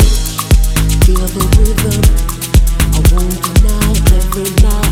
Feel the rhythm. I won't deny every night.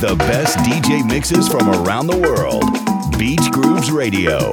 The best DJ mixes from around the world. Beach Grooves Radio.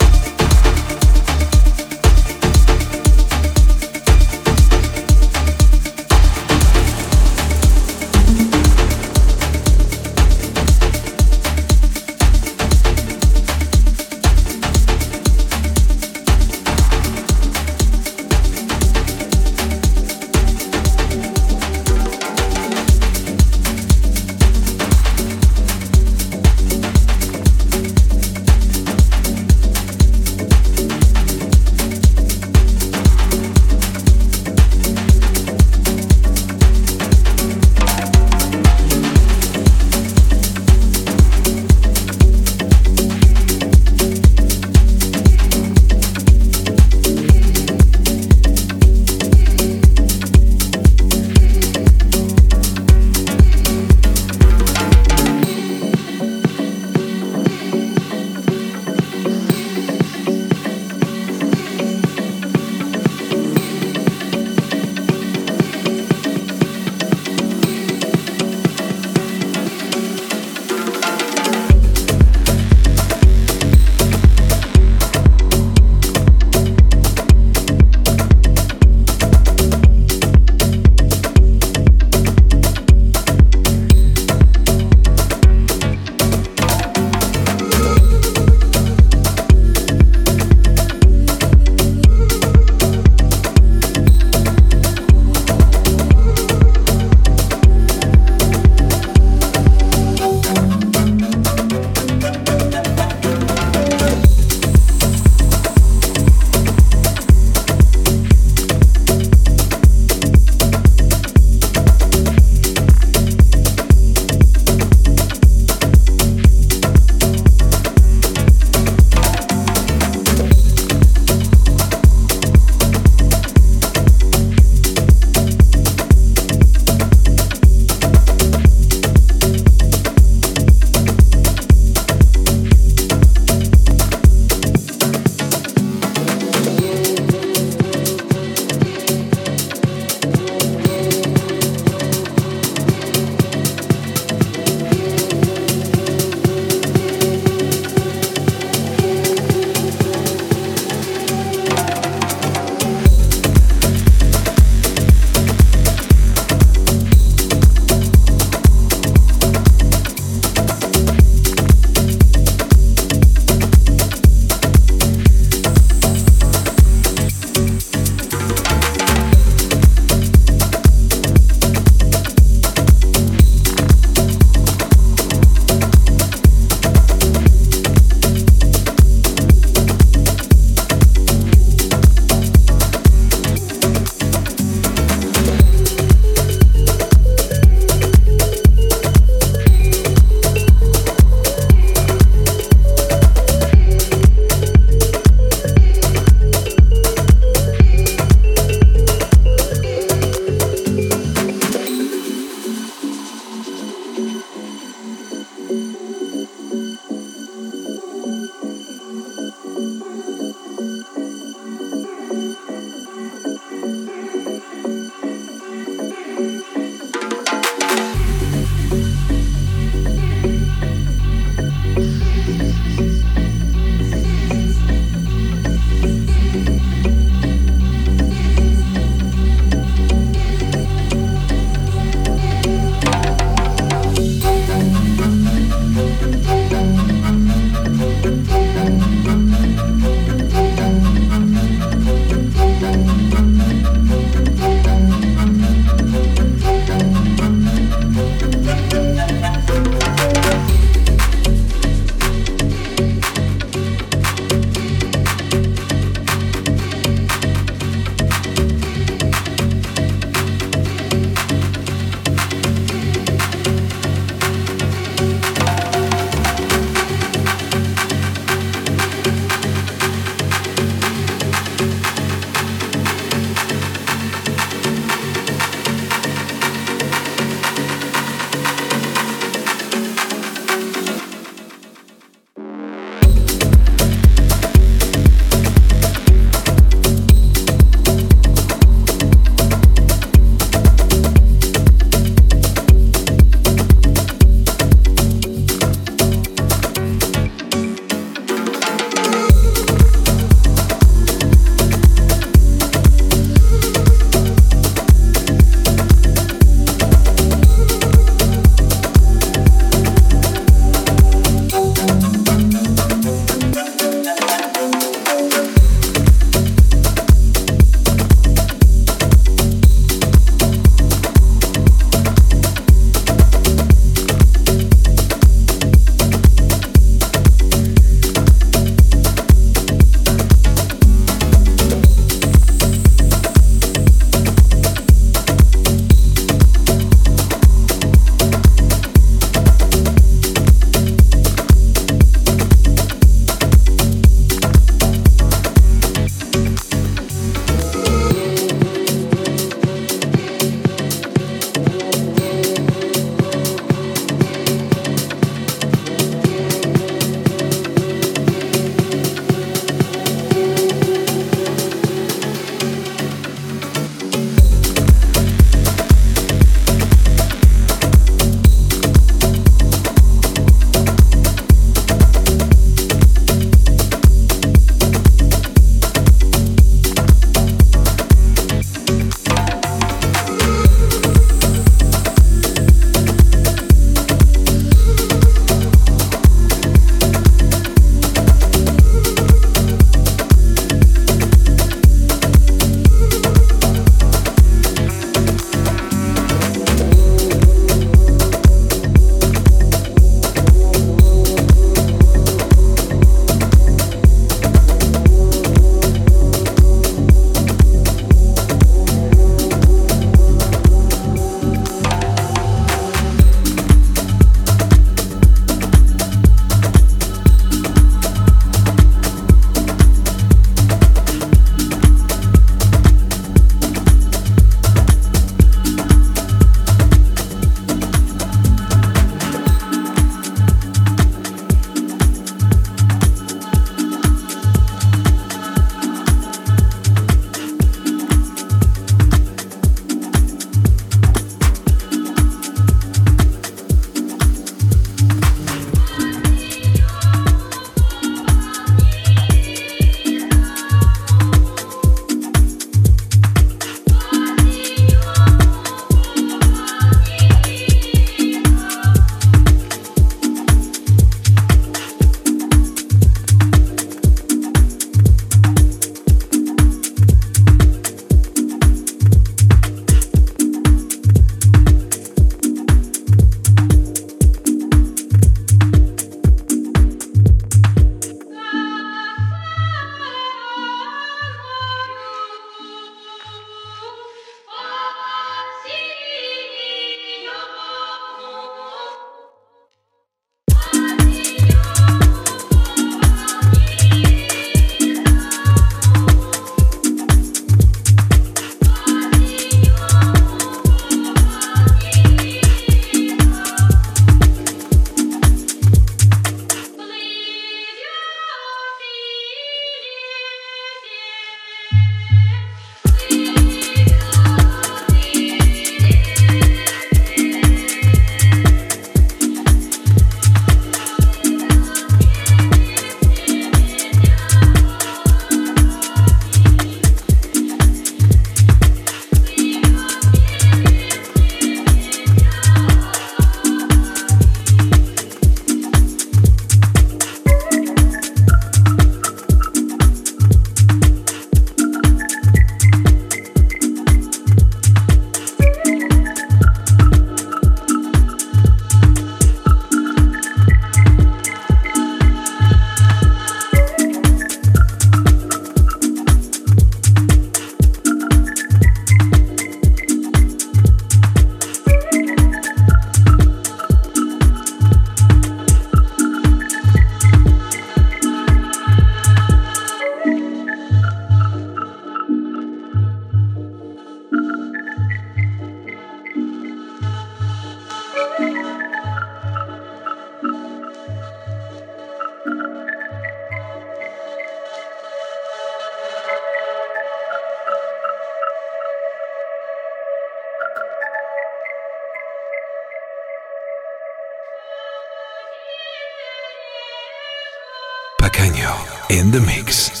The mix.